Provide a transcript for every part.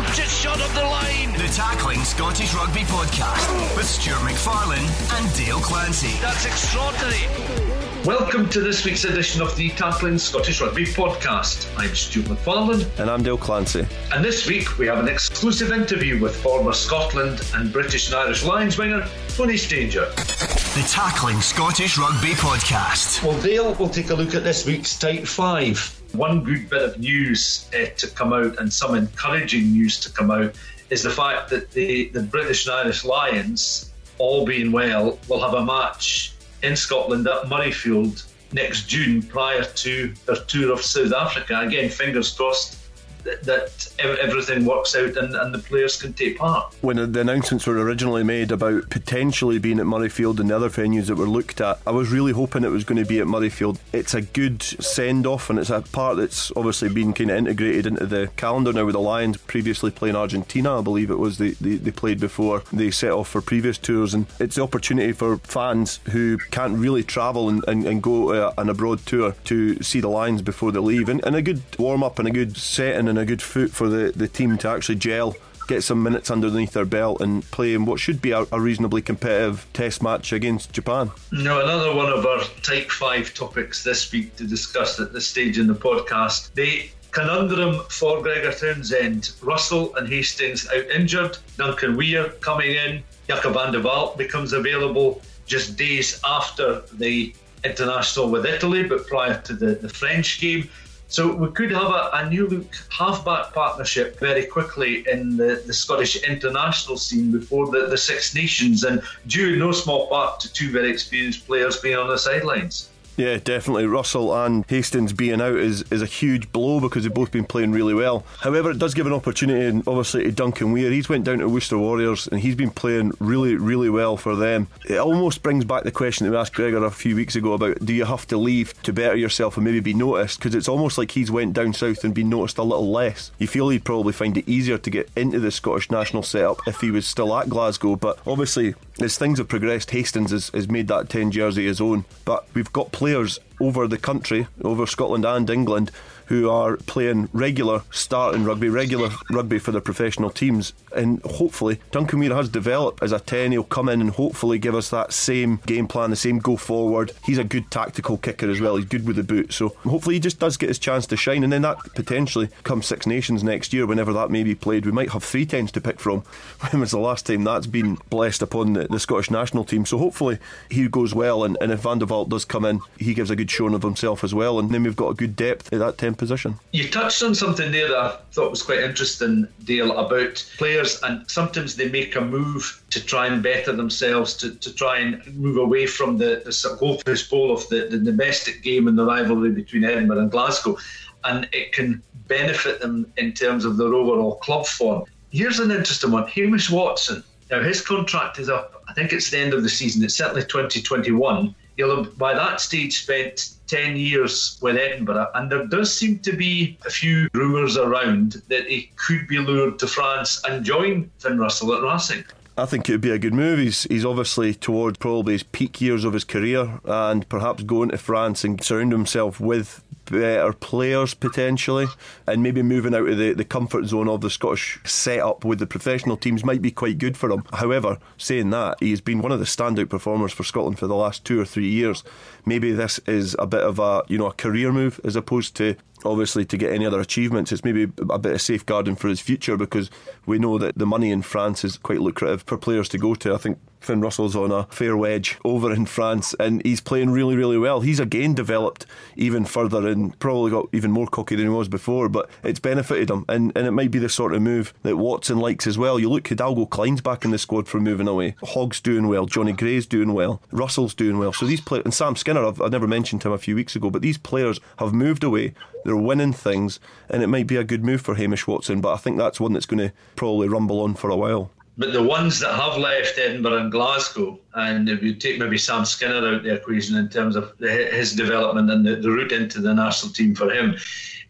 ball just short of the line. The Tackling Scottish Rugby Podcast with Stuart McFarlane and Dale Clancy. That's extraordinary. Welcome to this week's edition of the Tackling Scottish Rugby Podcast. I'm Stuart McFarlane. And I'm Dale Clancy. And this week we have an exclusive interview with former Scotland and British and Irish Lions winger Tony Stanger. The Tackling Scottish Rugby Podcast. Well, Dale we'll take a look at this week's Type Five. One good bit of news uh, to come out and some encouraging news to come out is the fact that the, the British and Irish Lions, all being well, will have a match in Scotland at Murrayfield next June prior to their tour of South Africa. Again, fingers crossed that, everything works out and, and the players can take part. When the announcements were originally made about potentially being at Murrayfield and the other venues that were looked at, I was really hoping it was going to be at Murrayfield. It's a good send off and it's a part that's obviously been kind of integrated into the calendar now with the Lions previously playing Argentina, I believe it was they, they, they played before they set off for previous tours. And it's the opportunity for fans who can't really travel and, and, and go uh, an abroad tour to see the Lions before they leave. And, and a good warm up and a good setting and a good foot for the, the team to actually gel get some minutes underneath their belt and play in what should be a, a, reasonably competitive test match against Japan. No, another one of our type five topics this week to discuss at this stage in the podcast. The conundrum for Gregor Townsend. Russell and Hastings out injured. Duncan Weir coming in. Jaco van der Walt becomes available just days after the international with Italy, but prior to the, the French game. So we could have a, a new look halfback partnership very quickly in the, the Scottish international scene before the, the Six Nations, and due in no small part to two very experienced players being on the sidelines. Yeah, definitely. Russell and Hastings being out is, is a huge blow because they've both been playing really well. However, it does give an opportunity, and obviously, to Duncan Weir. He's went down to Worcester Warriors and he's been playing really, really well for them. It almost brings back the question that we asked Gregor a few weeks ago about do you have to leave to better yourself and maybe be noticed? Because it's almost like he's went down south and been noticed a little less. You feel he'd probably find it easier to get into the Scottish national setup if he was still at Glasgow. But obviously, as things have progressed, Hastings has, has made that 10 jersey his own. But we've got players over the country, over Scotland and England, who are playing regular starting rugby, regular rugby for their professional teams. And hopefully, Duncan Weir has developed as a 10. He'll come in and hopefully give us that same game plan, the same go forward. He's a good tactical kicker as well. He's good with the boot. So hopefully, he just does get his chance to shine. And then that potentially come Six Nations next year, whenever that may be played, we might have three tens to pick from. When was the last time that's been blessed upon the, the Scottish national team? So hopefully, he goes well. And, and if Van der Walt does come in, he gives a good showing of himself as well. And then we've got a good depth at that 10 position. You touched on something there that I thought was quite interesting, Dale, about players, and sometimes they make a move to try and better themselves, to, to try and move away from the, the hopeless bowl of the, the domestic game and the rivalry between Edinburgh and Glasgow, and it can benefit them in terms of their overall club form. Here's an interesting one Hamish Watson. Now, his contract is up, I think it's the end of the season, it's certainly 2021. He'll have by that stage spent 10 years with Edinburgh, and there does seem to be a few rumours around that he could be lured to France and join Finn Russell at Racing. I think it would be a good move. He's, he's obviously towards probably his peak years of his career and perhaps going to France and surround himself with better players potentially, and maybe moving out of the, the comfort zone of the Scottish setup with the professional teams might be quite good for him. However, saying that, he's been one of the standout performers for Scotland for the last two or three years. Maybe this is a bit of a you know a career move as opposed to obviously to get any other achievements. It's maybe a bit of safeguarding for his future because we know that the money in France is quite lucrative for players to go to. I think Finn Russell's on a fair wedge over in France and he's playing really, really well. He's again developed even further and probably got even more cocky than he was before, but it's benefited him. And, and it might be the sort of move that Watson likes as well. You look, Hidalgo Clyne's back in the squad for moving away. Hogg's doing well. Johnny Gray's doing well. Russell's doing well. So these players, and Sam I've, I never mentioned him a few weeks ago, but these players have moved away. They're winning things, and it might be a good move for Hamish Watson, but I think that's one that's going to probably rumble on for a while. But the ones that have left Edinburgh and Glasgow, and if you take maybe Sam Skinner out the equation in terms of his development and the, the route into the national team for him,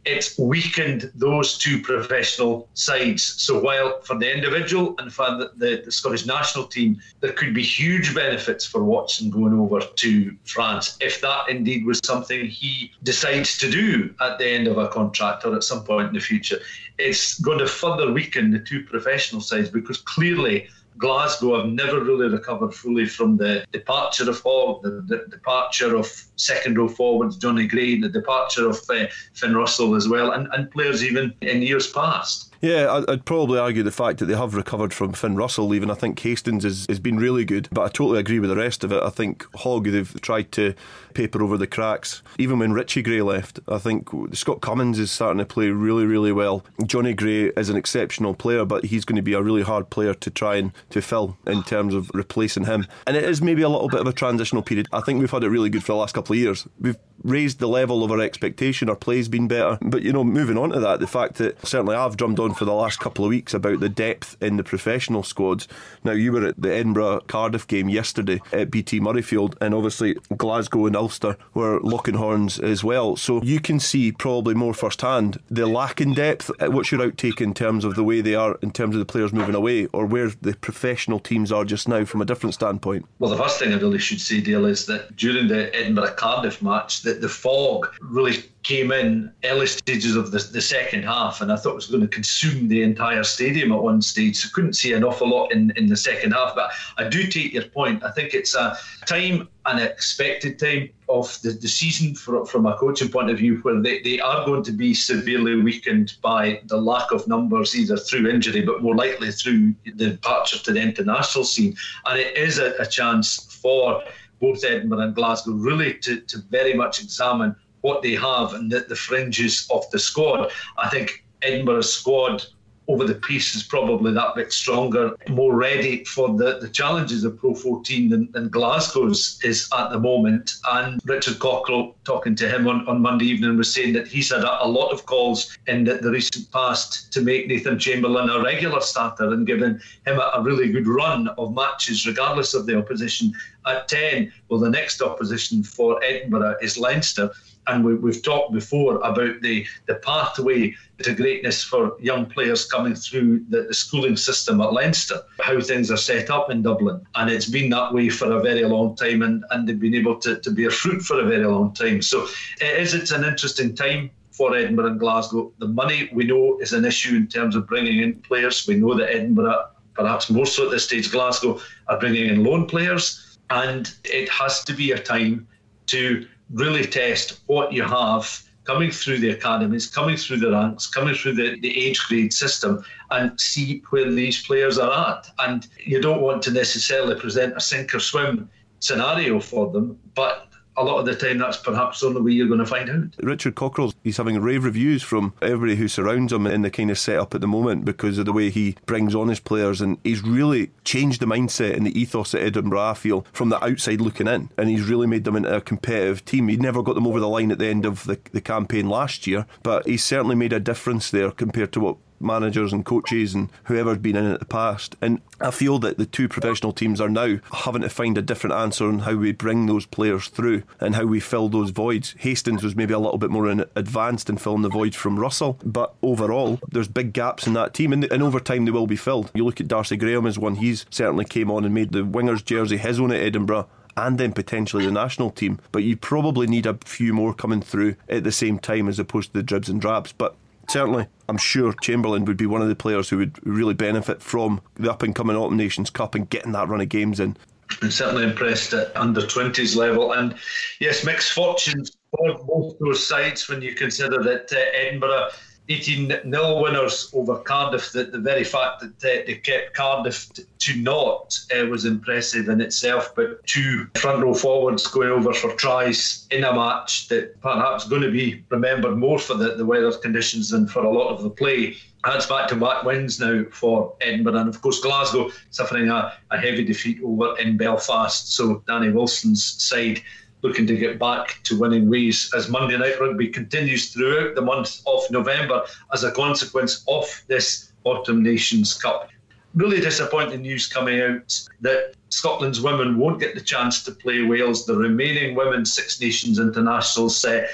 it's weakened those two professional sides. So while for the individual and for the, the, the, Scottish national team, there could be huge benefits for Watson going over to France if that indeed was something he decides to do at the end of a contract or at some point in the future. It's going to further weaken the two professional sides because clearly Glasgow have never really recovered fully from the departure of Hogg, the, the departure of second row forwards Johnny Gray, the departure of uh, Finn Russell as well, and, and players even in years past. Yeah, I'd probably argue the fact that they have recovered from Finn Russell leaving. I think Hastings has, has been really good, but I totally agree with the rest of it. I think Hogg, they've tried to paper over the cracks. Even when Richie Gray left, I think Scott Cummings is starting to play really, really well. Johnny Gray is an exceptional player, but he's going to be a really hard player to try and to fill in terms of replacing him. And it is maybe a little bit of a transitional period. I think we've had it really good for the last couple of years. We've raised the level of our expectation. Our play's been better. But, you know, moving on to that, the fact that certainly I've drummed on for the last couple of weeks about the depth in the professional squads. Now, you were at the Edinburgh Cardiff game yesterday at BT Murrayfield, and obviously Glasgow and Ulster were locking horns as well. So you can see probably more firsthand the lack in depth. Uh, what's your outtake in terms of the way they are, in terms of the players moving away, or where the professional teams are just now from a different standpoint? Well, the first thing I really should say, Dale, is that during the Edinburgh Cardiff match, that the fog really came in early stages of the, the second half, and I thought it was going to consume the entire stadium at one stage. So couldn't see an awful lot in, in the second half. But I do take your point. I think it's a time, an expected time of the, the season for, from a coaching point of view, where they, they are going to be severely weakened by the lack of numbers, either through injury, but more likely through the departure to the international scene. And it is a, a chance for both Edinburgh and Glasgow really to, to very much examine what they have and the, the fringes of the squad. I think Edinburgh's squad over the piece is probably that bit stronger, more ready for the, the challenges of Pro 14 than, than Glasgow's is at the moment. And Richard Cockerill, talking to him on, on Monday evening, was saying that he's had a, a lot of calls in the, the, recent past to make Nathan Chamberlain a regular starter and giving him a, a really good run of matches, regardless of the opposition. At 10, well, the next opposition for Edinburgh is Leinster and we, have talked before about the, the pathway to greatness for young players coming through the, the, schooling system at Leinster, how things are set up in Dublin. And it's been that way for a very long time, and, and they've been able to, to bear fruit for a very long time. So it is it's an interesting time for Edinburgh and Glasgow. The money we know is an issue in terms of bringing in players. We know that Edinburgh, perhaps more so at this stage, Glasgow, are bringing in loan players. And it has to be a time to really test what you have coming through the academies, coming through the ranks, coming through the, the age grade system, and see where these players are at. And you don't want to necessarily present a sink or swim scenario for them, but a lot of the time that's perhaps the only way you're going to find out. Richard Cockerill, he's having rave reviews from everybody who surrounds him in the kind of setup at the moment because of the way he brings on his players and he's really changed the mindset and the ethos at Edinburgh, I feel, from the outside looking in. And he's really made them into a competitive team. He never got them over the line at the end of the, the campaign last year, but he's certainly made a difference there compared to what managers and coaches and whoever's been in it in the past. And I feel that the two professional teams are now having to find a different answer on how we bring those players through and how we fill those voids. Hastings was maybe a little bit more advanced in filling the voids from Russell, but overall, there's big gaps in that team, and, and over time they will be filled. You look at Darcy Graham as one, he's certainly came on and made the wingers jersey his own at Edinburgh and then potentially the national team. But you probably need a few more coming through at the same time as opposed to the dribs and drabs. But certainly, I'm sure Chamberlain would be one of the players who would really benefit from the up and coming Autumn Nations Cup and getting that run of games in. I'm certainly impressed at under 20s level. And yes, mixed fortunes for both those sides when you consider that uh, Edinburgh 18 0 winners over Cardiff. That the very fact that they kept Cardiff to naught uh, was impressive in itself. But two front row forwards going over for tries in a match that perhaps going to be remembered more for the, the weather conditions than for a lot of the play. That's back to back wins now for Edinburgh. And of course, Glasgow suffering a, a heavy defeat over in Belfast. So Danny Wilson's side looking to get back to winning ways as Monday Night Rugby continues throughout the month of November as a consequence of this Autumn Nations Cup. Really disappointing news coming out that Scotland's women won't get the chance to play Wales. The remaining Women's Six Nations internationals uh,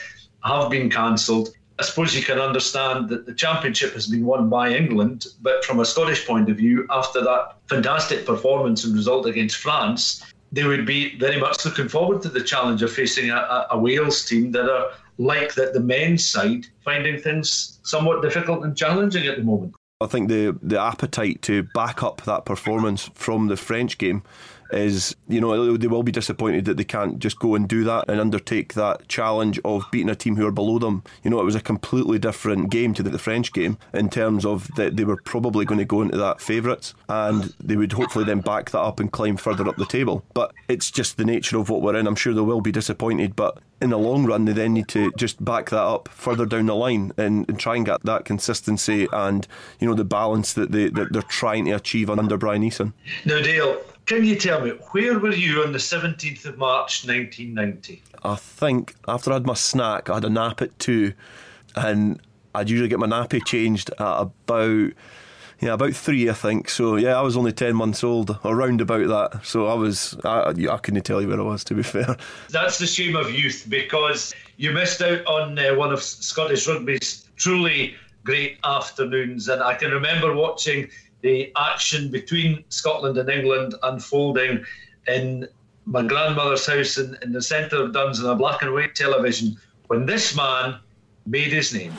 have been cancelled. I suppose you can understand that the championship has been won by England, but from a Scottish point of view, after that fantastic performance and result against France, they would be very much looking forward to the challenge of facing a, a Wales team that are like that the men's side finding things somewhat difficult and challenging at the moment. I think the the appetite to back up that performance from the French game is, you know, they will be disappointed that they can't just go and do that and undertake that challenge of beating a team who are below them. You know, it was a completely different game to the French game in terms of that they were probably going to go into that favourites and they would hopefully then back that up and climb further up the table. But it's just the nature of what we're in. I'm sure they will be disappointed, but in the long run, they then need to just back that up further down the line and, and try and get that consistency and you know the balance that they that they're trying to achieve under Bryan Easson. No, Dale, can you tell me, where were you on the 17th of March 1990? I think after I had my snack, I had a nap at 2, and I'd usually get my nappy changed at about. Yeah, about three, I think. So yeah, I was only ten months old, around about that. So I was, I, I couldn't tell you where I was. To be fair, that's the shame of youth because you missed out on uh, one of Scottish rugby's truly great afternoons, and I can remember watching the action between Scotland and England unfolding in my grandmother's house in, in the centre of Duns on a black and white television when this man made his name.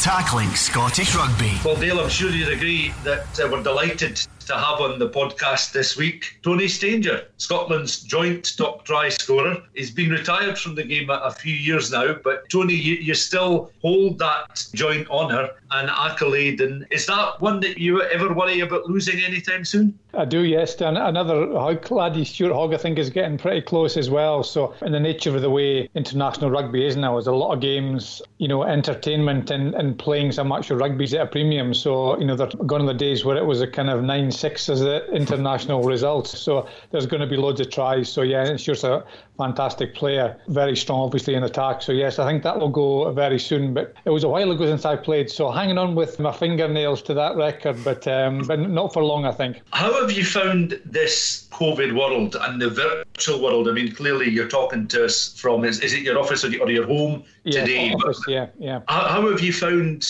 Tackling Scottish Rugby. Well, Dale, I'm sure you'd agree that uh, we're delighted to have on the podcast this week Tony Stanger, Scotland's joint top try scorer. He's been retired from the game a, few years now, but Tony, you, you still hold that joint honour and accolade. And is that one that you ever worry about losing anytime soon? I do, yes. And another laddie, Stuart Hogg, I think, is getting pretty close as well. So, in the nature of the way international rugby is now, there's a lot of games, you know, entertainment and, and playing some actual rugby's at a premium. So, you know, they're gone in the days where it was a kind of 9 6 as the international results. So, there's going to be loads of tries. So, yeah, Stuart's a fantastic player, very strong, obviously, in attack. So, yes, I think that will go very soon. But it was a while ago since I played. So, hanging on with my fingernails to that record, but, um, but not for long, I think. How have you found this COVID world and the virtual world? I mean, clearly you're talking to us from is, is it your office or your home yeah, today? Office, yeah, yeah. How, how have you found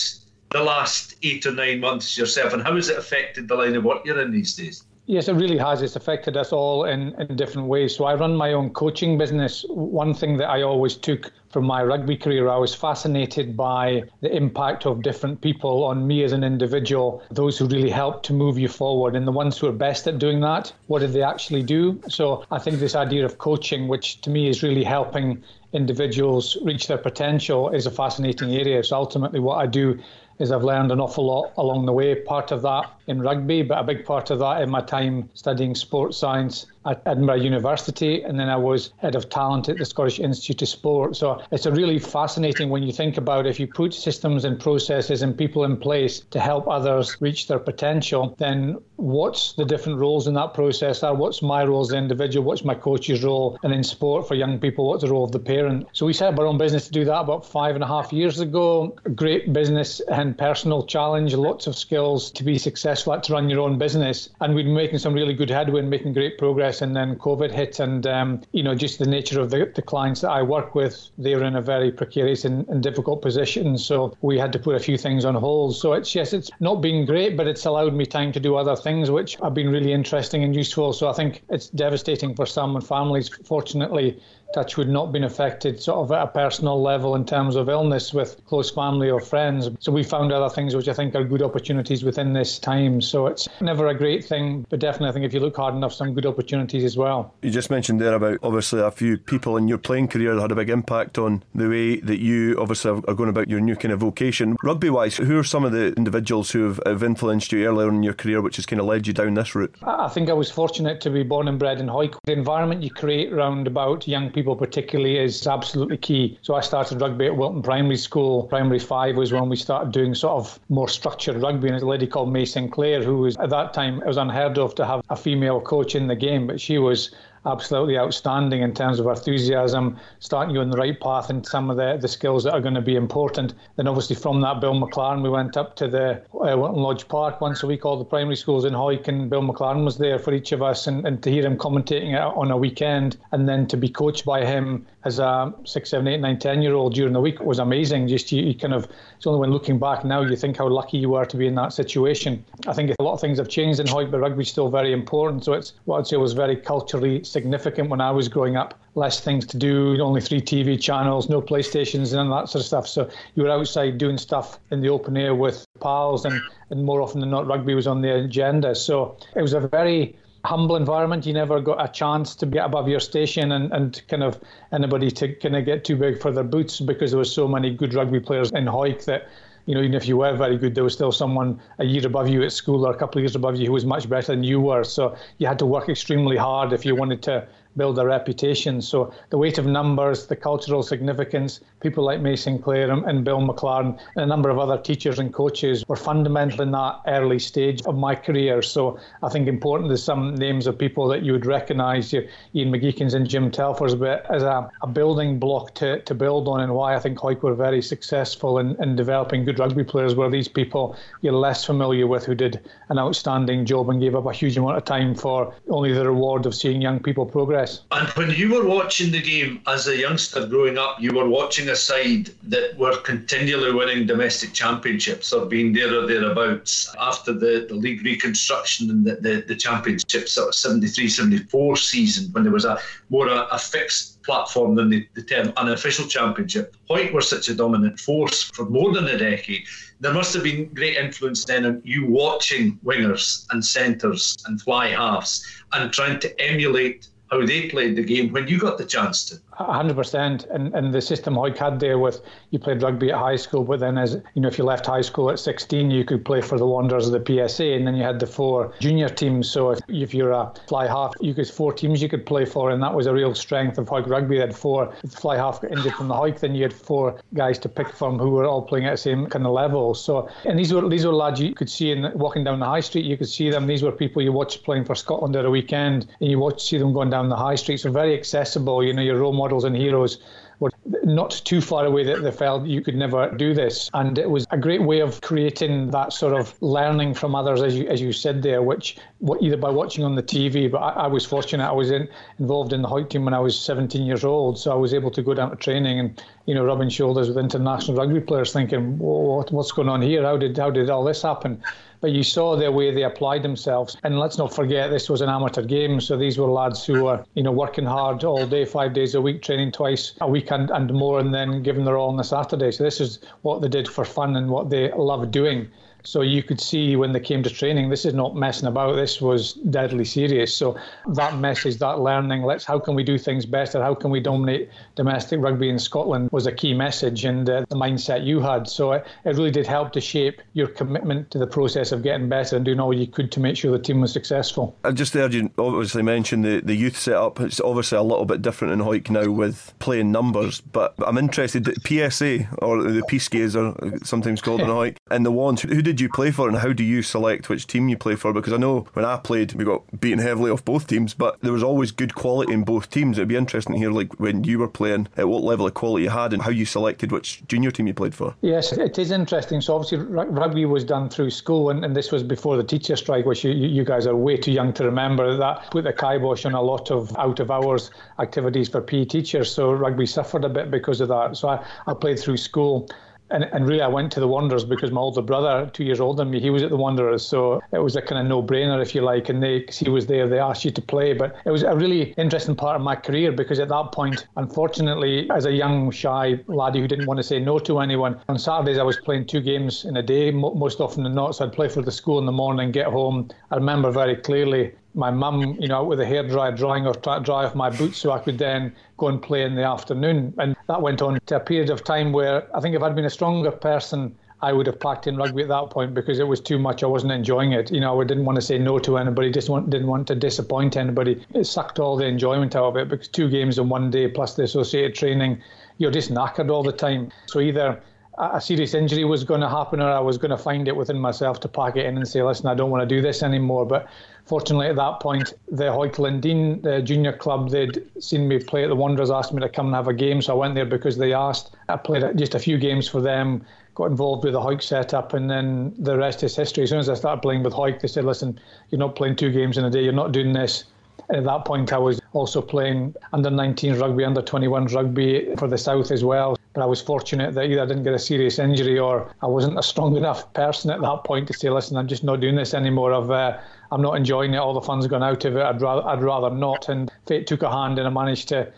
the last eight or nine months yourself, and how has it affected the line of work you're in these days? Yes, it really has. It's affected us all in, in different ways. So I run my own coaching business. One thing that I always took from my rugby career, I was fascinated by the impact of different people on me as an individual, those who really helped to move you forward, and the ones who are best at doing that. What did they actually do? So I think this idea of coaching, which to me is really helping individuals reach their potential, is a fascinating area. So ultimately, what I do is I've learned an awful lot along the way. Part of that in rugby, but a big part of that in my time studying sports science at Edinburgh University, and then I was head of talent at the Scottish Institute of Sport. So it's a really fascinating when you think about if you put systems and processes and people in place to help others reach their potential, then what's the different roles in that process are? What's my role as an individual? What's my coach's role? And in sport for young people, what's the role of the parent? So we set up our own business to do that about five and a half years ago. Great business and personal challenge, lots of skills to be successful at to run your own business. And we've been making some really good headway and making great progress and then COVID hit, and um, you know just the nature of the, the, clients that I work with, they're in a very precarious and, and, difficult position. So we had to put a few things on hold. So it's yes, it's not been great, but it's allowed me time to do other things which have been really interesting and useful. So I think it's devastating for some families. Fortunately, Touchwood not been affected sort of at a personal level in terms of illness with close family or friends. So we found other things which I think are good opportunities within this time. So it's never a great thing, but definitely I think if you look hard enough, some good opportunities as well. You just mentioned there about obviously a few people in your playing career that had a big impact on the way that you obviously are going about your new kind of vocation. Rugby wise, who are some of the individuals who have, have influenced you earlier in your career which has kind of led you down this route? I think I was fortunate to be born and bred in Hawick. The environment you create around about young people people particularly is absolutely key. So I started rugby at Wilton Primary School. Primary five was when we started doing sort of more structured rugby. And a lady called May Sinclair, who was at that time, it was unheard of to have a female coach in the game, but she was absolutely outstanding in terms of enthusiasm, starting you on the right path and some of the, the skills that are going to be important. Then obviously from that, Bill McLaren, we went up to the uh, Lodge Park once a week, all the primary schools in Hawick, and Bill McLaren was there for each of us, and, and to hear him commentating on a weekend, and then to be coached by him as a six, seven, eight, nine, ten year old during the week was amazing. Just you, you, kind of, it's only when looking back now you think how lucky you were to be in that situation. I think a lot of things have changed in Hawick, but rugby's still very important. So it's what I'd say was very culturally significant when I was growing up. Less things to do, only three TV channels, no PlayStations, and that sort of stuff. So you were outside doing stuff in the open air with pals, and, and more often than not, rugby was on the agenda. So it was a very humble environment. You never got a chance to get above your station and, and kind of anybody to kind of get too big for their boots because there was so many good rugby players in Hawick that you know, even if you were very good, there was still someone a year above you at school or a couple of years above you who was much better than you were. So you had to work extremely hard if you wanted to build a reputation. So the weight of numbers, the cultural significance, people like May Sinclair and, Bill McLaren, and a number of other teachers and coaches were fundamental in that early stage of my career. So I think important there's some names of people that you would recognise, Ian McGeechan's and Jim Telfers, but as a, a building block to, to build on and why I think Hawick were very successful in, in developing good rugby players were these people you're less familiar with who did an outstanding job and gave up a huge amount of time for only the reward of seeing young people progress. And when you were watching the game as a youngster growing up, you were watching a side that were continually winning domestic championships or being there or thereabouts after the, the league reconstruction and the, the, the championships sort of 73 74 season when there was a more a, a fixed platform than the, the term unofficial championship. Hawick were such a dominant force for more than a decade. There must have been great influence then on you watching wingers and centres and fly halves and trying to emulate how they played the game when you got the chance to. 100%. And, and the system Hawick had there with you played rugby at high school, but then as you know, if you left high school at 16, you could play for the Wanderers of the PSA, and then you had the four junior teams. So if, if you're a fly half, you could four teams you could play for, and that was a real strength of Hawick rugby. They had four. If the fly half got injured from the Hawick, then you had four guys to pick from who were all playing at the same kind of level. So and these were these were lads you could see in walking down the high street. You could see them. These were people you watched playing for Scotland at a weekend, and you watched see them going down the high streets So very accessible. You know, your role models and heroes were not too far away that they felt you could never do this. And it was a great way of creating that sort of learning from others, as you as you said there, which either by watching on the TV, but I, I was fortunate. I was in, involved in the Hawick team when I was 17 years old, so I was able to go down to training and you know rubbing shoulders with international rugby players, thinking, what, what's going on here? How did how did all this happen? But you saw the way they applied themselves. And let's not forget, this was an amateur game, so these were lads who were, you know, working hard all day, five days a week, training twice a week and, and more, and then giving their all on the Saturday. So this is what they did for fun and what they loved doing. So you could see when they came to training, this is not messing about. This was deadly serious. So that message, that learning, let's how can we do things better? How can we dominate domestic rugby in Scotland was a key message and uh, the mindset you had. So it, it really did help to shape your commitment to the process of getting better and doing all you could to make sure the team was successful. I just heard you obviously mention the, the youth setup. It's obviously a little bit different in Hawick now with playing numbers, but I'm interested. PSA or the Peace Gazer, sometimes called in Hawick, and the ones who did did you play for, and how do you select which team you play for? Because I know when I played, we got beaten heavily off both teams, but there was always good quality in both teams. It'd be interesting to hear, like when you were playing, at what level of quality you had, and how you selected which junior team you played for. Yes, it is interesting. So obviously, rugby was done through school, and, and this was before the teacher strike, which you, you guys are way too young to remember. That put the kibosh on a lot of out of hours activities for PE teachers. So rugby suffered a bit because of that. So I, I played through school and, and really I went to the Wanderers because my older brother, two years older than me, he was at the Wanderers, so it was a kind of no-brainer if you like. And they, he was there, they asked you to play. But it was a really interesting part of my career because at that point, unfortunately, as a young shy laddie who didn't want to say no to anyone, on Saturdays I was playing two games in a day, most often than not. So I'd play for the school in the morning, get home. I remember very clearly my mum, you know, out with a hairdryer drying or dry off my boots so I could then go and play in the afternoon. And that went on to a period of time where I think if I'd been a stronger person, I would have packed in rugby at that point because it was too much. I wasn't enjoying it. You know, I didn't want to say no to anybody, just want, didn't want to disappoint anybody. It sucked all the enjoyment out of it because two games in one day plus the associated training, you're just knackered all the time. So either a serious injury was going to happen or I was going to find it within myself to pack it in and say, listen, I don't want to do this anymore. But fortunately, at that point, the Linden, the junior club, they'd seen me play at the Wanderers, asked me to come and have a game. So I went there because they asked. I played just a few games for them, got involved with the Hawick setup, and then the rest is history. As soon as I started playing with Hawick, they said, listen, you're not playing two games in a day, you're not doing this at that point, I was also playing under 19 rugby, under 21 rugby for the South as well. But I was fortunate that either I didn't get a serious injury or I wasn't a strong enough person at that point to say, listen, I'm just not doing this anymore. I've, uh, I'm not enjoying it. All the fun's gone out of it. I'd rather, I'd rather not. And fate took a hand and I managed to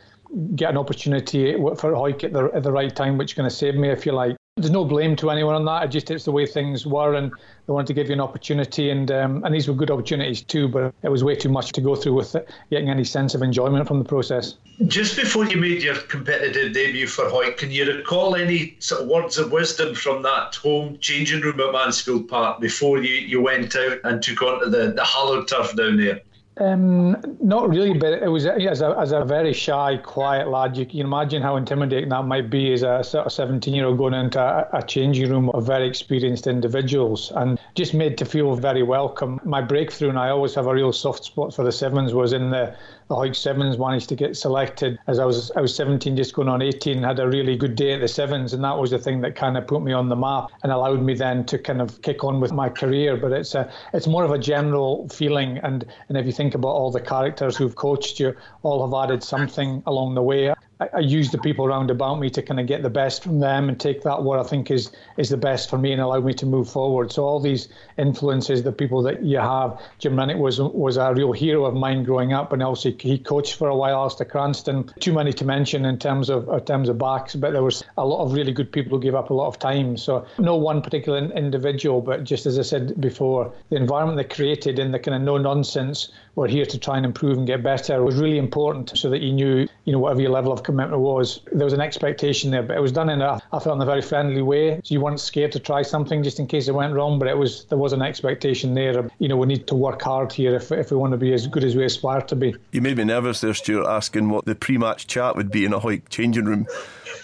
get an opportunity eh, for Hawick at the, at the right time, which is going to save me, if you like. There's no blame to anyone on that. It just it's the way things were, and they wanted to give you an opportunity, and um, and these were good opportunities too. But it was way too much to go through with it, getting any sense of enjoyment from the process. Just before you made your competitive debut for Hawick, can you recall any sort of words of wisdom from that home changing room at Mansfield Park before you, you went out and took onto the, the hallowed turf down there? Um, not really, but it was as a, as a very shy, quiet lad. You can imagine how intimidating that might be as a sort of 17 year old going into a, a, changing room of very experienced individuals and just made to feel very welcome. My breakthrough, and I always have a real soft spot for the Sevens, was in the the Hawick Sevens managed to get selected as I was I was 17, just going on 18, had a really good day at the Sevens, and that was the thing that kind of put me on the map and allowed me then to kind of kick on with my career. But it's a it's more of a general feeling, and and if you think about all the characters who've coached you, all have added something along the way. I, use the people around about me to kind of get the best from them and take that what I think is is the best for me and allow me to move forward. So all these influences, the people that you have, Jim Renwick was was a real hero of mine growing up, and also he coached for a while. Alistair Cranston, too many to mention in terms of in terms of backs, but there was a lot of really good people who gave up a lot of time. So no one particular individual, but just as I said before, the environment they created in the kind of no nonsense, we're here to try and improve and get better was really important, so that you knew you know whatever your level of commitment was. There was an expectation there, but it was done in a, I felt in a very friendly way. So you weren't scared to try something just in case it went wrong, but it was there was an expectation there. you know, we need to work hard here if, if we want to be as good as we aspire to be. You made me nervous there, Stuart, asking what the pre-match chat would be in a Hawick changing room.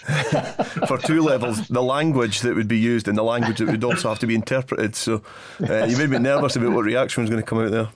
for two levels, the language that would be used and the language that would also have to be interpreted. So uh, you made me nervous about what reaction was going to come out there.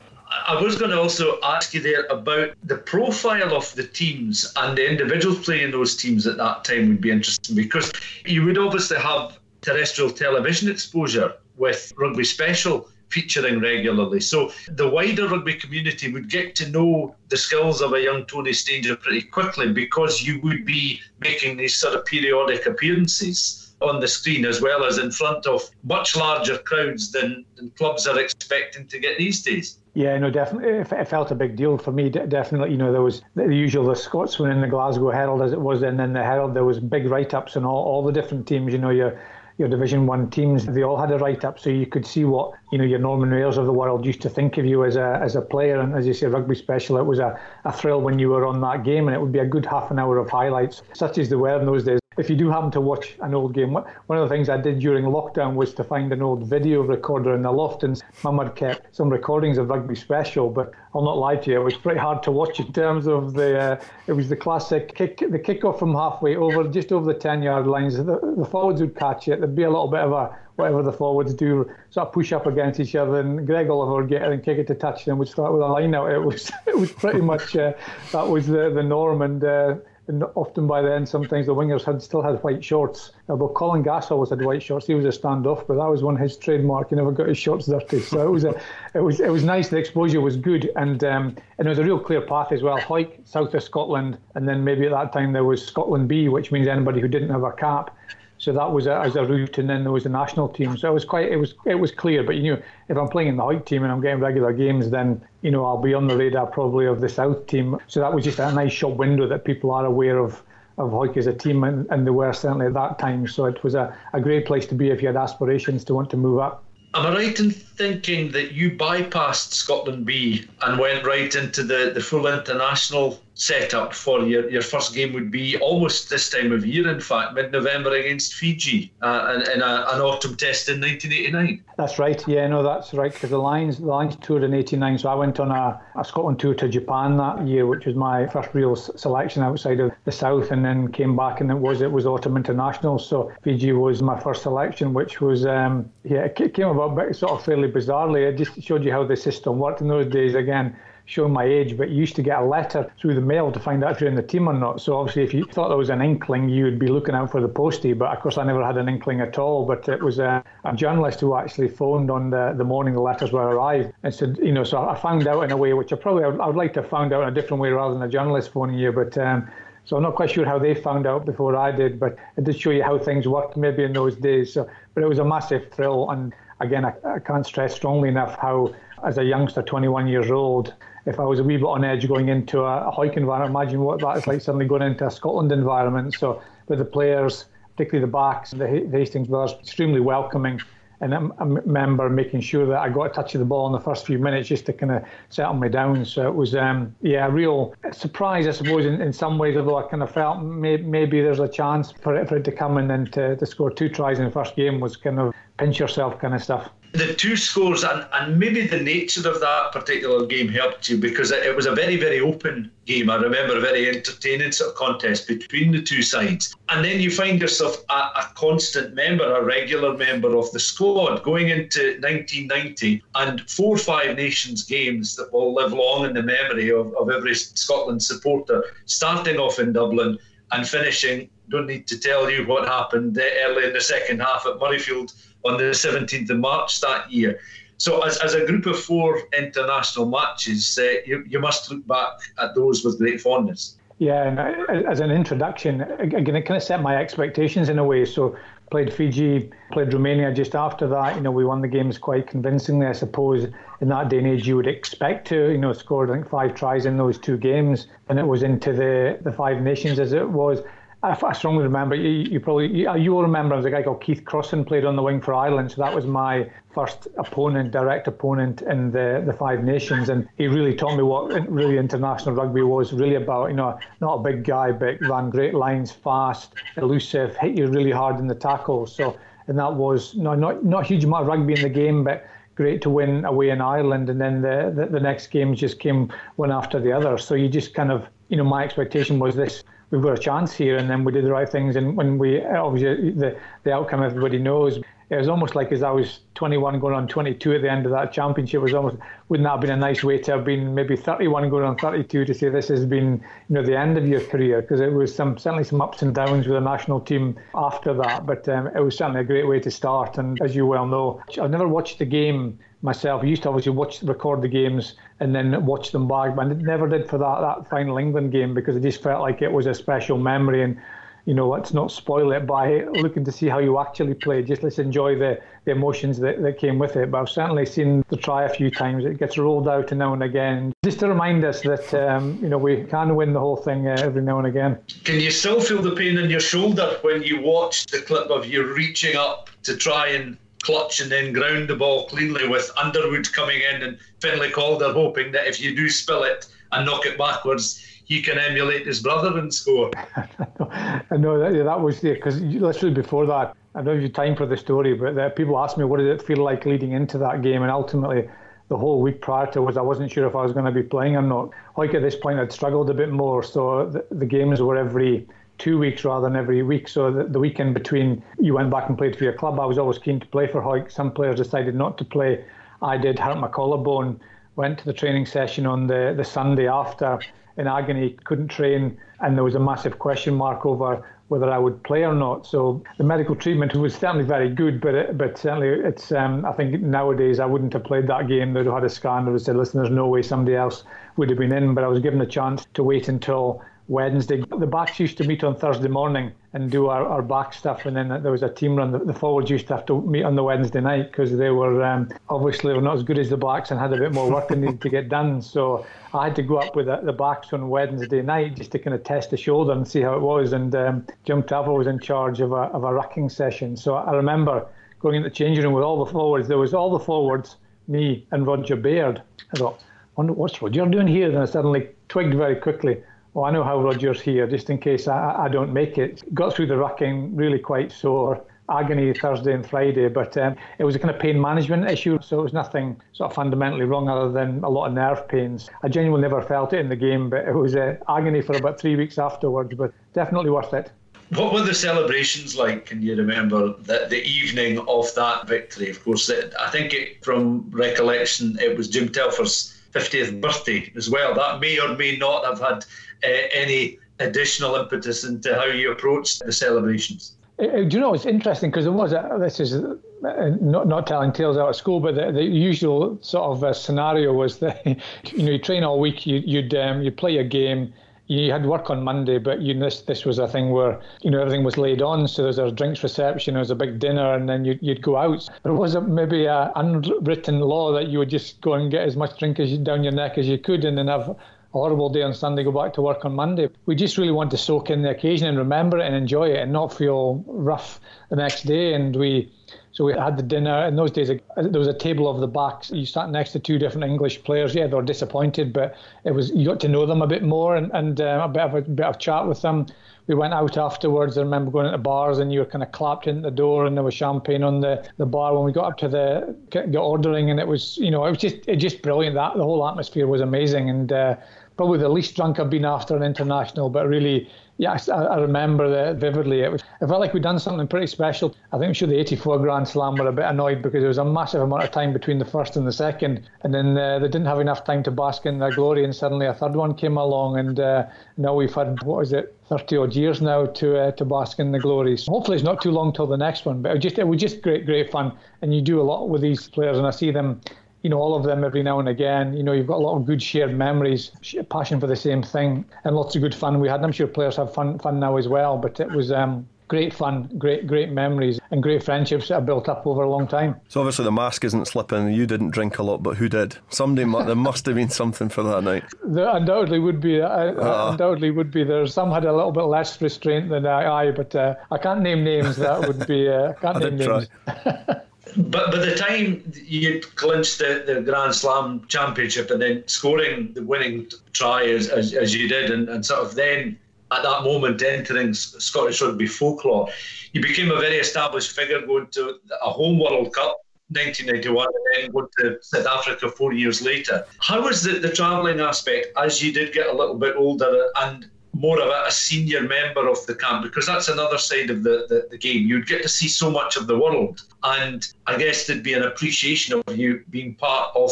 I was going to also ask you there about the profile of the teams and the individuals playing those teams at that time would be interesting because you would obviously have terrestrial television exposure with rugby special featuring regularly. So the wider rugby community would get to know the skills of a young Tony Stanger pretty quickly because you would be making these sort of periodic appearances on the screen as well as in front of much larger crowds than, than clubs are expecting to get these days. Yeah, no, definitely. It felt a big deal for me. Definitely, you know, there was the usual the Scotsman in the Glasgow Herald as it was, and then the Herald there was big write-ups on all, all the different teams. You know, your your Division One teams, they all had a write-up, so you could see what you know your Norman Wales of the world used to think of you as a as a player. And as you say, rugby special, it was a, a thrill when you were on that game, and it would be a good half an hour of highlights, such as there were in those days if you do happen to watch an old game, one of the things I did during lockdown was to find an old video recorder in the loft, and Mum had kept some recordings of rugby special. But I'll not lie to you, it was pretty hard to watch in terms of the. Uh, it was the classic kick, the kickoff from halfway over, just over the ten yard lines. The, the forwards would catch it. There'd be a little bit of a whatever the forwards do, sort of push up against each other, and Greig Oliver would get it and kick it to touch, and would start with a line out. It was it was pretty much uh, that was the the norm, and. Uh, and often by then, sometimes the wingers had still had white shorts. Although Colin Gass always had white shorts, he was a standoff, but that was one of his trademark. He never got his shorts dirty. So it was a, it was it was nice. The exposure was good, and um, and it was a real clear path as well. Hawick, south of Scotland, and then maybe at that time there was Scotland B, which means anybody who didn't have a cap. So that was a, as a route, and then there was a national team. So it was quite, it was, it was clear. But you knew if I'm playing in the Hawick team and I'm getting regular games, then you know I'll be on the radar probably of the South team. So that was just a nice shop window that people are aware of of Hawick as a team, and, and they were certainly at that time. So it was a, a great place to be if you had aspirations to want to move up. Am I right in thinking that you bypassed Scotland B and went right into the, the full international setup for your, your first game would be almost this time of year, in fact, mid November against Fiji uh, in, in a, an autumn test in 1989. That's right. Yeah, no, that's right. Because the Lions, the Lions toured in '89, so I went on a, a, Scotland tour to Japan that year, which was my first real selection outside of the South, and then came back and it was it was autumn international. So Fiji was my first selection, which was um, yeah, it came about sort of fairly bizarrely. It just showed you how the system worked in those days. Again showing my age, but you used to get a letter through the mail to find out if you're in the team or not. So obviously, if you thought there was an inkling, you would be looking out for the postie. But of course, I never had an inkling at all. But it was a, a journalist who actually phoned on the, the morning the letters were arrived and said, you know, so I found out in a way which I probably I would, I would like to have found out in a different way rather than a journalist phoning you. But um, so I'm not quite sure how they found out before I did, but it did show you how things worked maybe in those days. So, but it was a massive thrill, and again, I, I can't stress strongly enough how, as a youngster, 21 years old, if I was a wee bit on edge going into a, a environment, imagine what that's like suddenly going into a Scotland environment. So with the players, particularly the backs, the, the Hastings brothers, extremely welcoming and I remember making sure that I got a touch of the ball in the first few minutes just to kind of settle me down. So it was, um, yeah, a real surprise, I suppose, in, in some ways, although I kind of felt may, maybe there's a chance for it, for it to come and then to, to score two tries in the first game was kind of pinch yourself kind of stuff. The two scores and, and maybe the nature of that particular game helped you because it, was a very very open game. I remember a very entertaining sort of contest between the two sides. And then you find yourself a, a constant member a regular member of the squad going into 1990 and four five nations games that will live long in the memory of, of every scotland supporter starting off in dublin and finishing don't need to tell you what happened early in the second half at murrayfield on the 17th of March that year. So, as, as a group of four international matches, uh, you, you must look back at those with great fondness. Yeah, and uh, as an introduction, again, it kind of set my expectations in a way. So, played Fiji, played Romania just after that. You know, we won the games quite convincingly, I suppose. In that day and age, you would expect to, you know, scored I think five tries in those two games, and it was into the the Five Nations as it was. I, I strongly remember. You, you probably you, you, will remember. Was a guy called Keith Crossan played on the wing for Ireland, so that was my first opponent, direct opponent in the the Five Nations, and he really taught me what really international rugby was really about. You know, not a big guy, but ran great lines, fast, elusive, hit you really hard in the tackle. So, and that was no, not not huge amount of rugby in the game, but great to win away in Ireland, and then the, the, the next games just came one after the other. So you just kind of, you know, my expectation was this we've got a chance here, and then we did the right things. And when we obviously the the outcome everybody knows. It was almost like as I was 21 going on 22 at the end of that championship was almost wouldn't that have been a nice way to have been maybe 31 going on 32 to say this has been you know the end of your career because it was some certainly some ups and downs with the national team after that but um, it was certainly a great way to start and as you well know I've never watched the game myself. I used to obviously watch, record the games and then watch them back, but I never did for that that final England game because I just felt like it was a special memory. And you know, let's not spoil it by looking to see how you actually played. Just let's enjoy the, the emotions that, that came with it. But I've certainly seen the try a few times. It gets rolled out now and again, just to remind us that um, you know we can win the whole thing uh, every now and again. Can you still feel the pain in your shoulder when you watch the clip of you reaching up to try and clutch and then ground the ball cleanly with Underwood coming in and Finlay Calder hoping that if you do spill it and knock it backwards, he can emulate his brother and score. I know that, that was there because literally before that, I don't have time for the story, but uh, people asked me what did it feel like leading into that game, and ultimately the whole week prior to was I wasn't sure if I was going to be playing or not. Like at this point, I'd struggled a bit more, so the, the games were every two weeks rather than every week. So the, the, weekend between you went back and played for your club, I was always keen to play for Hawick. Some players decided not to play. I did hurt my collarbone, went to the training session on the, the Sunday after in agony, couldn't train, and there was a massive question mark over whether I would play or not. So the medical treatment was certainly very good, but it, but certainly it's um, I think nowadays I wouldn't have played that game. They'd have had a scan and said, listen, there's no way somebody else would have been in. But I was given a chance to wait until Wednesday. The backs used to meet on Thursday morning and do our, our back stuff, and then there was a team run. The, forwards used to have to meet on the Wednesday night because they were um, obviously were not as good as the backs and had a bit more work they needed to get done. So I had to go up with the, the backs on Wednesday night just to kind of test the shoulder and see how it was. And um, Jim Telfer was in charge of a, of a rucking session. So I remember going into the changing room with all the forwards. There was all the forwards, me and Roger Baird. I thought, wonder what's Roger doing here? Then I suddenly twigged very quickly well, I know how Roger's here, just in case I, I don't make it. Got through the rucking really quite sore. Agony Thursday and Friday, but um, it was a kind of pain management issue, so it was nothing sort of fundamentally wrong other than a lot of nerve pains. I genuinely never felt it in the game, but it was uh, agony for about three weeks afterwards, but definitely worth it. What were the celebrations like? Can you remember the, the evening of that victory? Of course, I think it, from recollection, it was Jim Telfer's 50th birthday as well. That may or may not have had uh, any additional impetus into how you approached the celebrations. Uh, uh, do you know it's interesting because it was a, this is not not telling tales out of school, but the, the usual sort of uh, scenario was that you know you train all week, you, you'd um, you play a game, you had work on Monday, but you this this was a thing where you know everything was laid on. So there's a drinks reception, there was a big dinner, and then you'd, you'd go out. There was a, maybe a unwritten law that you would just go and get as much drink as you, down your neck as you could, and then have horrible day on Sunday, go back to work on Monday. We just really want to soak in the occasion and remember it and enjoy it and not feel rough the next day. And we so we had the dinner. In those days, there was a table of the backs. You sat next to two different English players. Yeah, they were disappointed, but it was you got to know them a bit more and, and uh, a bit of a bit of chat with them. We went out afterwards. I remember going into bars and you were kind of clapped in the door and there was champagne on the, the bar when we got up to the get ordering and it was you know it was just it just brilliant. That the whole atmosphere was amazing and uh, probably the least drunk I've been after an international, but really Yes, I, I remember that vividly. It, was, it felt like we'd done something pretty special. I think I'm sure the 84 Grand Slam were a bit annoyed because there was a massive amount of time between the first and the second, and then uh, they didn't have enough time to bask in their glory, and suddenly a third one came along, and uh, now we've had, what is it, 30 odd years now to uh, to bask in the glories. Hopefully, it's not too long till the next one, but it was just it was just great, great fun. And you do a lot with these players, and I see them you know, all of them every now and again. You know, you've got a lot of good shared memories, passion for the same thing, and lots of good fun we had. And I'm sure players have fun fun now as well. But it was um, great fun, great great memories, and great friendships that have built up over a long time. So obviously the mask isn't slipping. You didn't drink a lot, but who did? Somebody there must have been something for that night. There undoubtedly would be. Uh, uh, undoubtedly would be. There some had a little bit less restraint than I, but uh, I can't name names. That would be. Uh, I can't I name names. But by the time you clinched the, the Grand Slam championship and then scoring the winning try as, as, as you did, and, and sort of then at that moment entering Scottish rugby folklore, you became a very established figure going to a home World Cup 1991 and then went to South Africa four years later. How was the, the travelling aspect as you did get a little bit older and more of a, a, senior member of the camp because that's another side of the, the, the, game. You'd get to see so much of the world. And I guess there'd be an appreciation of you being part of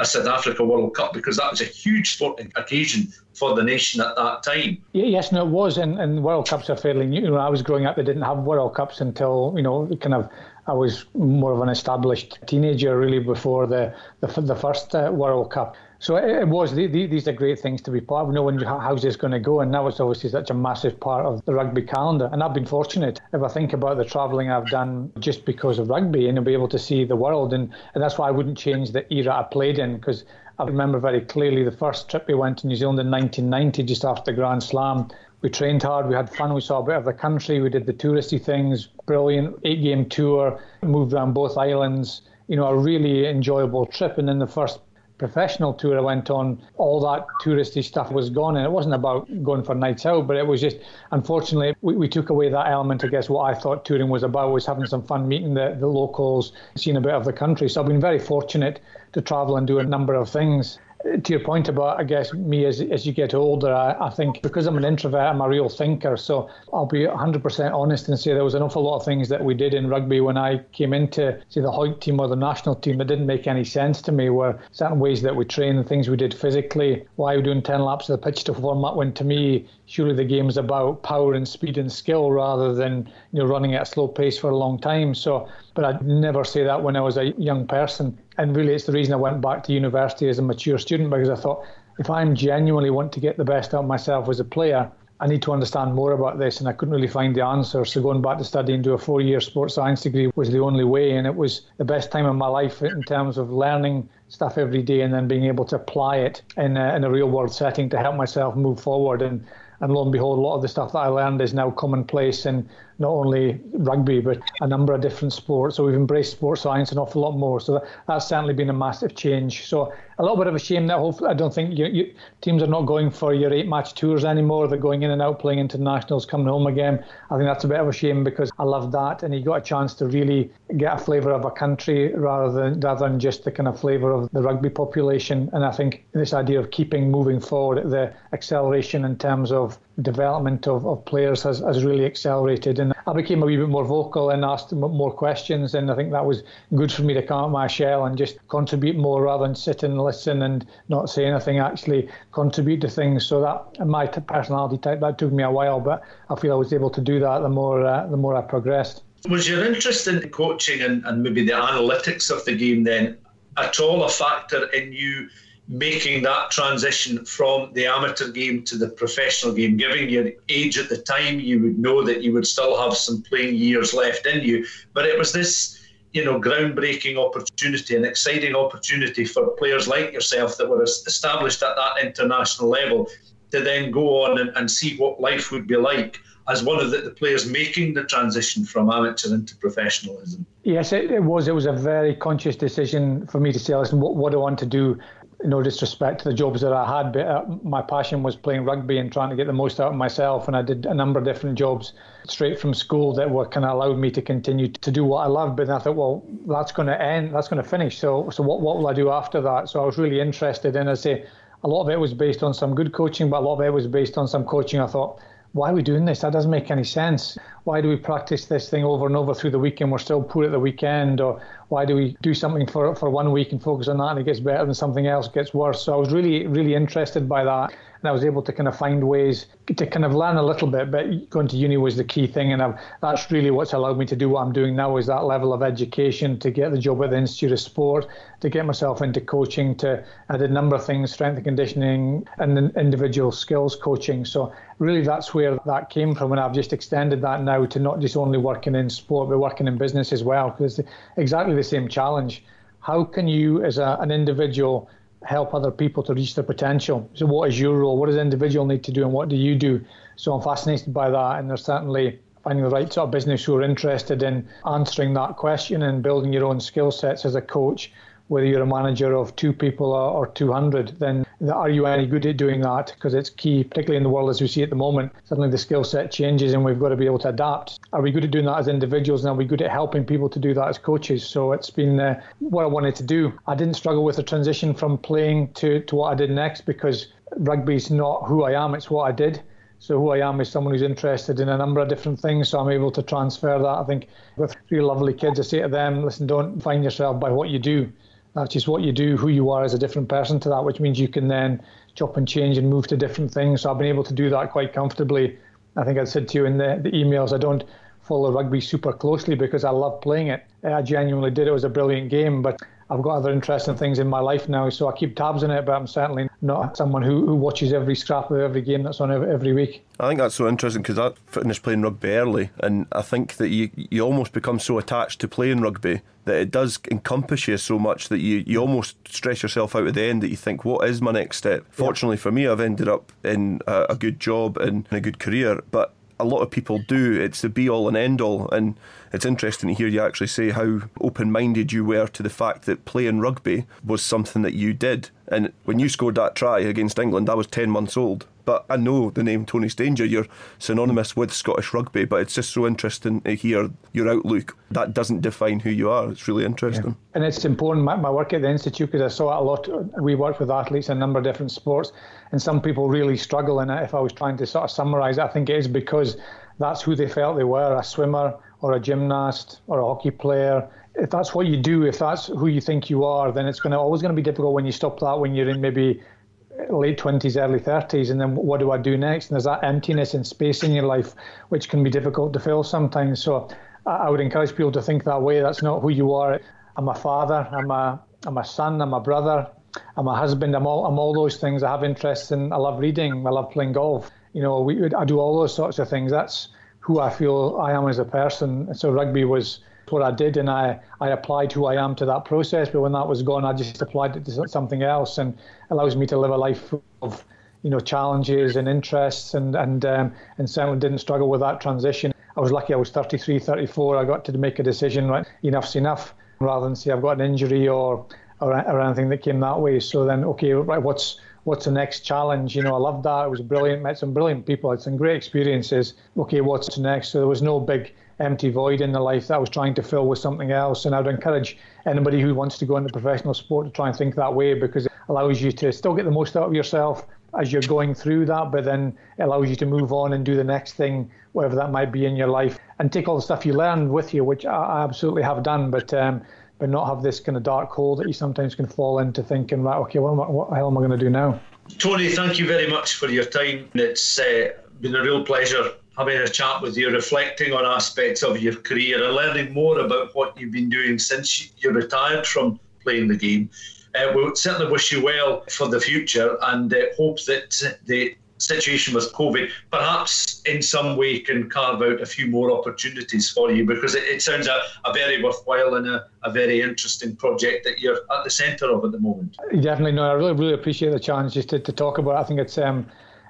a South Africa World Cup because that was a huge sporting occasion for the nation at that time. Yes, no, it was. And, and World Cups are fairly new. When I was growing up, they didn't have World Cups until, you know, kind of I was more of an established teenager really before the the, the first uh, World Cup. So it, was. The, the, these are great things to be part of, knowing how, how's this going to go. And now it's obviously such a massive part of the rugby calendar. And I've been fortunate. If I think about the travelling I've done just because of rugby and to be able to see the world, and, and that's why I wouldn't change the era I played in because I remember very clearly the first trip we went to New Zealand in 1990, just after the Grand Slam. We trained hard, we had fun, we saw a bit of the country, we did the touristy things, brilliant eight game tour, moved around both islands. You know, a really enjoyable trip. And then the first professional tour I went on, all that touristy stuff was gone. And it wasn't about going for nights out, but it was just, unfortunately, we, we took away that element. I guess what I thought touring was about was having some fun, meeting the, the locals, seeing a bit of the country. So I've been very fortunate to travel and do a number of things to your point about, I guess, me as, as you get older, I, I think because I'm an introvert, I'm a real thinker. So I'll be 100% honest and say there was an awful lot of things that we did in rugby when I came into, say, the Hawick team or the national team that didn't make any sense to me. Were certain ways that we trained, the things we did physically, why we doing 10 laps of the pitch to form up when to me, surely the game is about power and speed and skill rather than you know running at a slow pace for a long time. So, but I'd never say that when I was a young person. And really, it's the reason I went back to university as a mature student because I thought if I'm genuinely want to get the best out of myself as a player, I need to understand more about this, and I couldn't really find the answer. So going back to study and do a four-year sports science degree was the only way, and it was the best time of my life in terms of learning stuff every day and then being able to apply it in a, in a real-world setting to help myself move forward. And and lo and behold, a lot of the stuff that I learned is now commonplace in not only rugby, but a number of different sports. So we've embraced sports science an awful lot more. So that, that's certainly been a massive change. So a little bit of a shame that hopefully I don't think you, you, teams are not going for your eight match tours anymore. They're going in and out, playing internationals, coming home again. I think that's a bit of a shame because I love that, and you got a chance to really get a flavour of a country rather than rather than just the kind of flavour of the rugby population. And I think this idea of keeping moving forward, the acceleration in terms of development of, of players has, has really accelerated. And I became a wee bit more vocal and asked more questions. And I think that was good for me to come out my shell and just contribute more rather than sit and listen and not say anything, actually contribute to things. So that, my personality type, that took me a while, but I feel I was able to do that the more, uh, the more I progressed. Was your interest in coaching and, and maybe the analytics of the game then at all a factor in you making that transition from the amateur game to the professional game. Given your age at the time, you would know that you would still have some playing years left in you. But it was this, you know, groundbreaking opportunity, an exciting opportunity for players like yourself that were established at that international level to then go on and, and see what life would be like as one of the, the, players making the transition from amateur into professionalism? Yes, it, it, was. It was a very conscious decision for me to say, listen, what, what do I want to do? No disrespect to the jobs that I had, but uh, my passion was playing rugby and trying to get the most out of myself. And I did a number of different jobs straight from school that were kind of allowed me to continue to do what I loved. But I thought, well, that's going to end, that's going to finish. So, so what, what will I do after that? So I was really interested in, I say, a lot of it was based on some good coaching, but a lot of it was based on some coaching I thought, why are we doing this? That doesn't make any sense. Why do we practice this thing over and over through the weekend? we're still poor at the weekend? Or why do we do something for, for one week and focus on that and it gets better and something else gets worse? So I was really, really interested by that and I was able to kind of find ways to kind of learn a little bit. But going to uni was the key thing, and I've, that's really what's allowed me to do what I'm doing now. Is that level of education to get the job at the Institute of Sport, to get myself into coaching. To I did a number of things, strength and conditioning, and individual skills coaching. So really, that's where that came from, and I've just extended that now to not just only working in sport, but working in business as well, because it's exactly the same challenge. How can you, as a, an individual, help other people to reach their potential. So, what is your role? What does the individual need to do, and what do you do? So, I'm fascinated by that, and there's certainly finding the right sort of business who are interested in answering that question and building your own skill sets as a coach whether you're a manager of two people or, 200, then are you any good at doing that? Because it's key, particularly in the world as we see at the moment. Suddenly the skill set changes and we've got to be able to adapt. Are we good at doing that as individuals and are we good at helping people to do that as coaches? So it's been uh, what I wanted to do. I didn't struggle with the transition from playing to, to what I did next because rugby's not who I am, it's what I did. So who I am is someone who's interested in a number of different things. So I'm able to transfer that. I think with three lovely kids, I say to them, listen, don't find yourself by what you do. That's just what you do, who you are as a different person to that, which means you can then chop and change and move to different things. So I've been able to do that quite comfortably. I think I said to you in the, the emails, I don't follow rugby super closely because I love playing it. I genuinely did. It was a brilliant game, but I've got other interesting things in my life now, so I keep tabs on it, but I'm certainly not someone who, who watches every scrap of every game that's on every, every week. I think that's so interesting because I finished playing rugby early, and I think that you, you almost become so attached to playing rugby that it does encompass you so much that you, you almost stress yourself out at the end that you think, what is my next step? Fortunately for me, I've ended up in a, a good job and a good career, but a lot of people do. It's the be all and end all. And it's interesting to hear you actually say how open minded you were to the fact that playing rugby was something that you did. And when you scored that try against England, I was 10 months old. But I know the name Tony Stanger, you're synonymous with Scottish rugby, but it's just so interesting to hear your outlook. That doesn't define who you are. It's really interesting. Yeah. And it's important, my, my work at the Institute, because I saw it a lot. We work with athletes in a number of different sports, and some people really struggle in it. If I was trying to sort of summarise it, I think it is because that's who they felt they were a swimmer or a gymnast or a hockey player if that's what you do, if that's who you think you are, then it's going to always going to be difficult when you stop that when you're in maybe late 20s, early 30s, and then what do I do next? And there's that emptiness and space in your life, which can be difficult to fill sometimes. So I would encourage people to think that way. That's not who you are. I'm a father, I'm a, I'm a son, I'm a brother, I'm a husband, I'm all, I'm all those things. I have interests in, I love reading, I love playing golf. You know, we, I do all those sorts of things. That's who I feel I am as a person. So rugby was what I did, and I, I applied who I am to that process. But when that was gone, I just applied it to something else, and allows me to live a life of you know challenges and interests, and and um, and certainly didn't struggle with that transition. I was lucky. I was 33, 34. I got to make a decision. Right, enough's enough, rather than say I've got an injury or or, or anything that came that way. So then, okay, right, what's what's the next challenge? You know, I loved that. It was brilliant. Met some brilliant people. Had some great experiences. Okay, what's next? So there was no big empty void in the life that I was trying to fill with something else. And I would encourage anybody who wants to go into professional sport to try and think that way because it allows you to still get the most out of yourself as you're going through that, but then it allows you to move on and do the next thing, whatever that might be in your life, and take all the stuff you learned with you, which I absolutely have done. But um, but not have this kind of dark hole that you sometimes can fall into thinking, right, okay, what, I, what the hell am I going to do now? Tony, thank you very much for your time. It's uh, been a real pleasure having a chat with you, reflecting on aspects of your career and learning more about what you've been doing since you retired from playing the game. Uh, we certainly wish you well for the future and uh, hope that the situation with COVID perhaps in some way can carve out a few more opportunities for you because it, it sounds a, a, very worthwhile and a, a, very interesting project that you're at the centre of at the moment. Definitely, no, I really, really appreciate the chance just to, to talk about. It. I think it's um,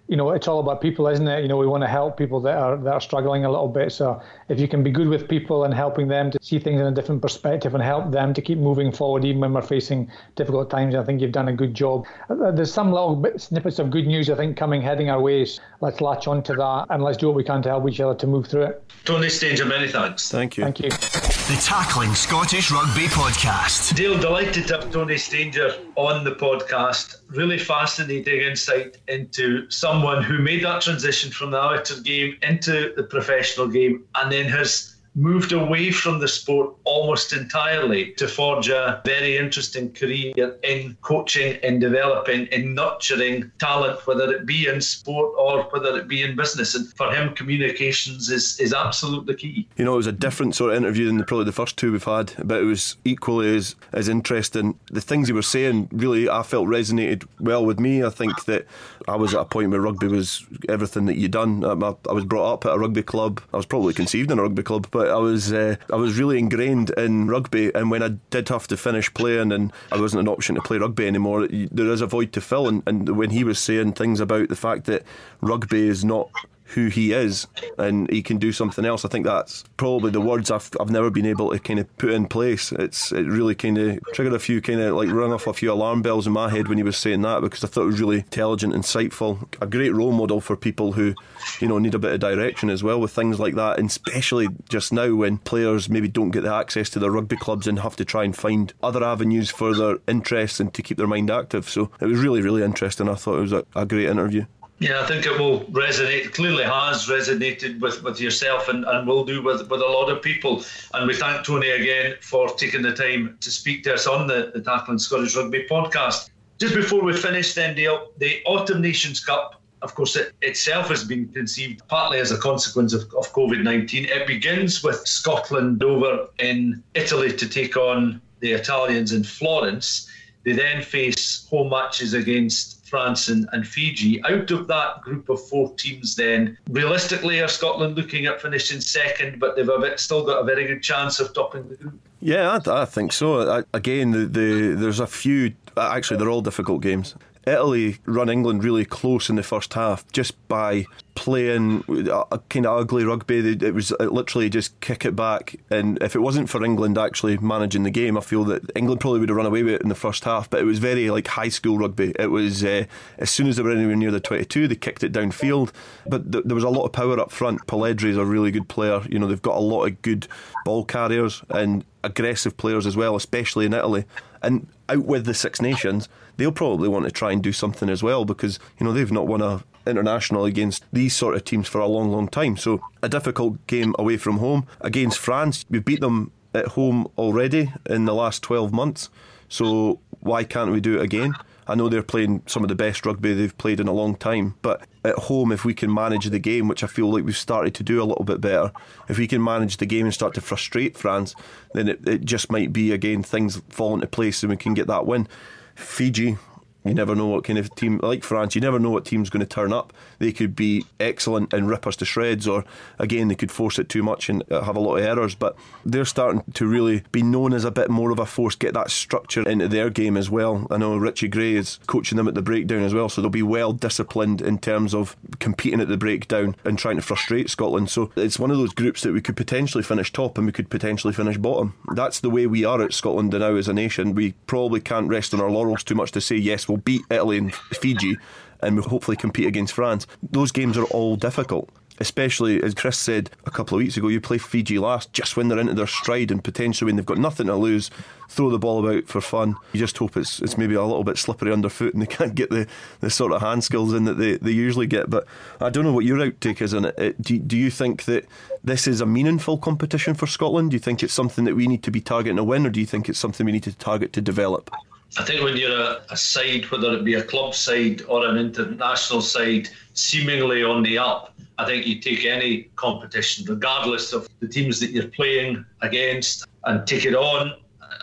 you know, it's all about people, isn't it? You know, we want to help people that are that are struggling a little bit. So if you can be good with people and helping them to see things in a different perspective and help them to keep moving forward, even when we're facing difficult times, I think you've done a good job. Uh, there's some little bit, snippets of good news, I think, coming heading our way. So let's latch on to that and let's do what we can to help each other to move through it. Tony Stanger, many thanks. Thank you. Thank you. The Tackling Scottish Rugby Podcast. Dale, delighted to have Tony Stanger on the podcast. Really fascinating insight into someone who made that transition from the amateur game into the professional game and then has moved away from the sport almost entirely to forge a very interesting career in coaching, in developing, in nurturing talent, whether it be in sport or whether it be in business. And for him, communications is, is absolutely key. You know, it was a different sort of interview than probably the first two we've had, but it was equally as, as interesting. The things he was saying really, I felt resonated well with me. I think that I was at a point where rugby was everything that you'd done. I, I was brought up at a rugby club. I was probably conceived in a rugby club, but I was uh, I was really ingrained in rugby. And when I did have to finish playing, and I wasn't an option to play rugby anymore, there is a void to fill. And, and when he was saying things about the fact that rugby is not who he is and he can do something else. I think that's probably the words I've, I've never been able to kind of put in place. It's it really kind of triggered a few kind of like rung off a few alarm bells in my head when he was saying that because I thought it was really intelligent, insightful, a great role model for people who you know need a bit of direction as well with things like that, and especially just now when players maybe don't get the access to their rugby clubs and have to try and find other avenues for their interests and to keep their mind active. So it was really really interesting. I thought it was a, a great interview. Yeah, I think it will resonate. Clearly, has resonated with, with yourself and, and will do with, with a lot of people. And we thank Tony again for taking the time to speak to us on the, the Tackling Scottish Rugby podcast. Just before we finish, then, Dale, the Autumn Nations Cup, of course, it itself has been conceived partly as a consequence of, of COVID 19. It begins with Scotland over in Italy to take on the Italians in Florence. They then face home matches against France, and, and Fiji. Out of that group of four teams, then realistically, are Scotland looking at finishing second, but they've bit, still got a very good chance of topping the group? Yeah, I, I think so. I, again, the, the, there's a few. Actually, they're all difficult games. Italy run England really close in the first half just by playing a kind of ugly rugby. It was literally just kick it back. And if it wasn't for England actually managing the game, I feel that England probably would have run away with it in the first half. But it was very like high school rugby. It was uh, as soon as they were anywhere near the 22, they kicked it downfield. But th- there was a lot of power up front. Polledri is a really good player. You know, they've got a lot of good ball carriers and aggressive players as well, especially in Italy. And out with the Six Nations, they'll probably want to try and do something as well because you know they've not won a international against these sort of teams for a long, long time. So a difficult game away from home against France. We've beat them at home already in the last 12 months. So why can't we do it again? I know they're playing some of the best rugby they've played in a long time, but at home, if we can manage the game, which I feel like we've started to do a little bit better, if we can manage the game and start to frustrate France, then it, it just might be again things fall into place and we can get that win. Fiji, you never know what kind of team, like France, you never know what team's going to turn up. They could be excellent and rip us to shreds, or again, they could force it too much and uh, have a lot of errors. But they're starting to really be known as a bit more of a force, get that structure into their game as well. I know Richie Gray is coaching them at the breakdown as well, so they'll be well disciplined in terms of competing at the breakdown and trying to frustrate Scotland. So it's one of those groups that we could potentially finish top and we could potentially finish bottom. That's the way we are at Scotland now as a nation. We probably can't rest on our laurels too much to say, yes, we'll beat Italy and Fiji and we'll hopefully compete against France. Those games are all difficult. especially as Chris said a couple of weeks ago, you play Fiji last just when they're into their stride and potentially when they've got nothing to lose, throw the ball about for fun. You just hope it's it's maybe a little bit slippery underfoot and they can't get the, the sort of hand skills in that they, they usually get. But I don't know what your outtake is on it. Uh, do, do you think that this is a meaningful competition for Scotland? Do you think it's something that we need to be targeting a win, or do you think it's something we need to target to develop? I think when you're a, a, side, whether it be a club side or an international side, seemingly on the up, I think you take any competition, regardless of the teams that you're playing against, and take it on.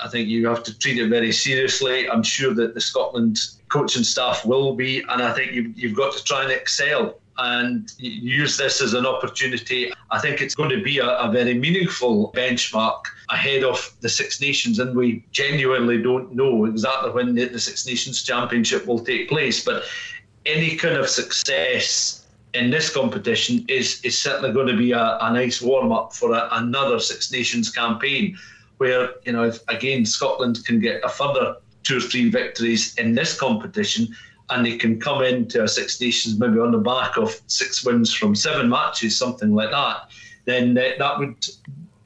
I think you have to treat it very seriously. I'm sure that the Scotland coaching staff will be, and I think you've, you've got to try and excel and use this as an opportunity. I think it's going to be a, a, very meaningful benchmark ahead of the Six Nations, and we genuinely don't know exactly when the, the Six Nations Championship will take place. But any kind of success in this competition is, is certainly going to be a, a nice warm up for a, another Six Nations campaign, where, you know, if again Scotland can get a further two or three victories in this competition, and they can come into a Six Nations maybe on the back of six wins from seven matches, something like that, then uh, that would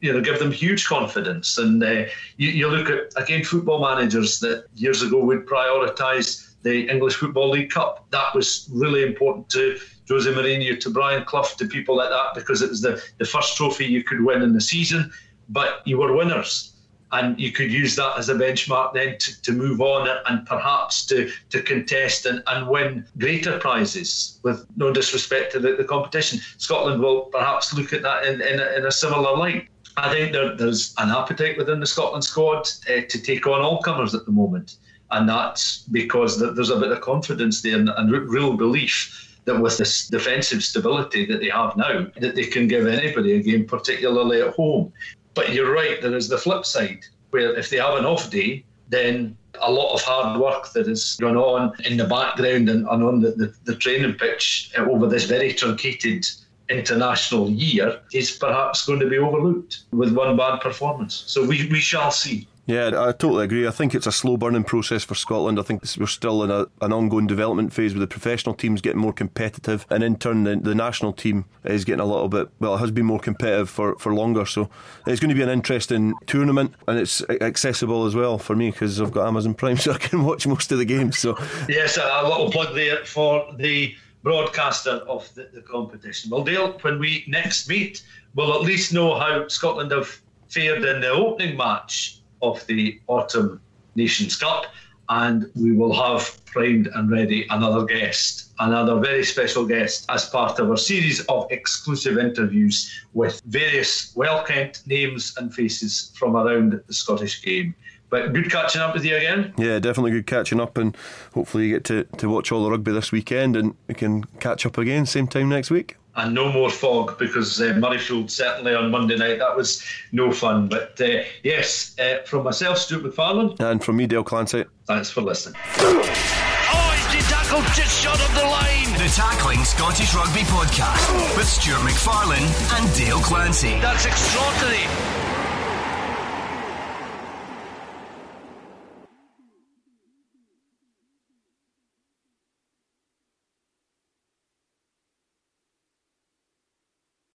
you know give them huge confidence. And uh, you, you, look at again football managers that years ago would prioritise the English Football League Cup. That was really important to Jose Mourinho, to Brian Clough, to people like that because it was the, the first trophy you could win in the season, but you were winners and you could use that as a benchmark then to, to move on and perhaps to, to contest and, and win greater prizes with no disrespect to the, the competition. Scotland will perhaps look at that in, in, a, in a similar light. I think there, there's an appetite within the Scotland squad uh, to take on all comers at the moment. And that's because there's a bit of confidence there and, and real belief that with this defensive stability that they have now, that they can give anybody a game, particularly at home. But you're right, there is the flip side, where if they have an off day, then a lot of hard work that has gone on in the background and, and on the, the, the training pitch over this very truncated international year is perhaps going to be overlooked with one bad performance. So we, we shall see. Yeah, I totally agree. I think it's a slow burning process for Scotland. I think we're still in a, an ongoing development phase with the professional teams getting more competitive, and in turn, the, the, national team is getting a little bit, well, it has been more competitive for, for longer. So it's going to be an interesting tournament, and it's accessible as well for me because I've got Amazon Prime, so I can watch most of the games. So Yes, a little plug there for the broadcaster of the, the competition. Well, Dale, when we next meet, we'll at least know how Scotland have fared in the opening match of the Autumn Nations Cup. And we will have primed and ready another guest, another very special guest, as part of our series of exclusive interviews with various well kent names and faces from around the Scottish game. But good catching up with you again. Yeah, definitely good catching up, and hopefully you get to, to watch all the rugby this weekend, and we can catch up again same time next week and no more fog because uh, Murrayfield certainly on Monday night that was no fun. But uh, yes, uh, from myself, Stuart McFarlane, and from me, Dale Clancy. Thanks for listening. Oh, he's tackled just short of the line. The Tackling Scottish Rugby Podcast with Stuart McFarlane and Dale Clancy. That's extraordinary.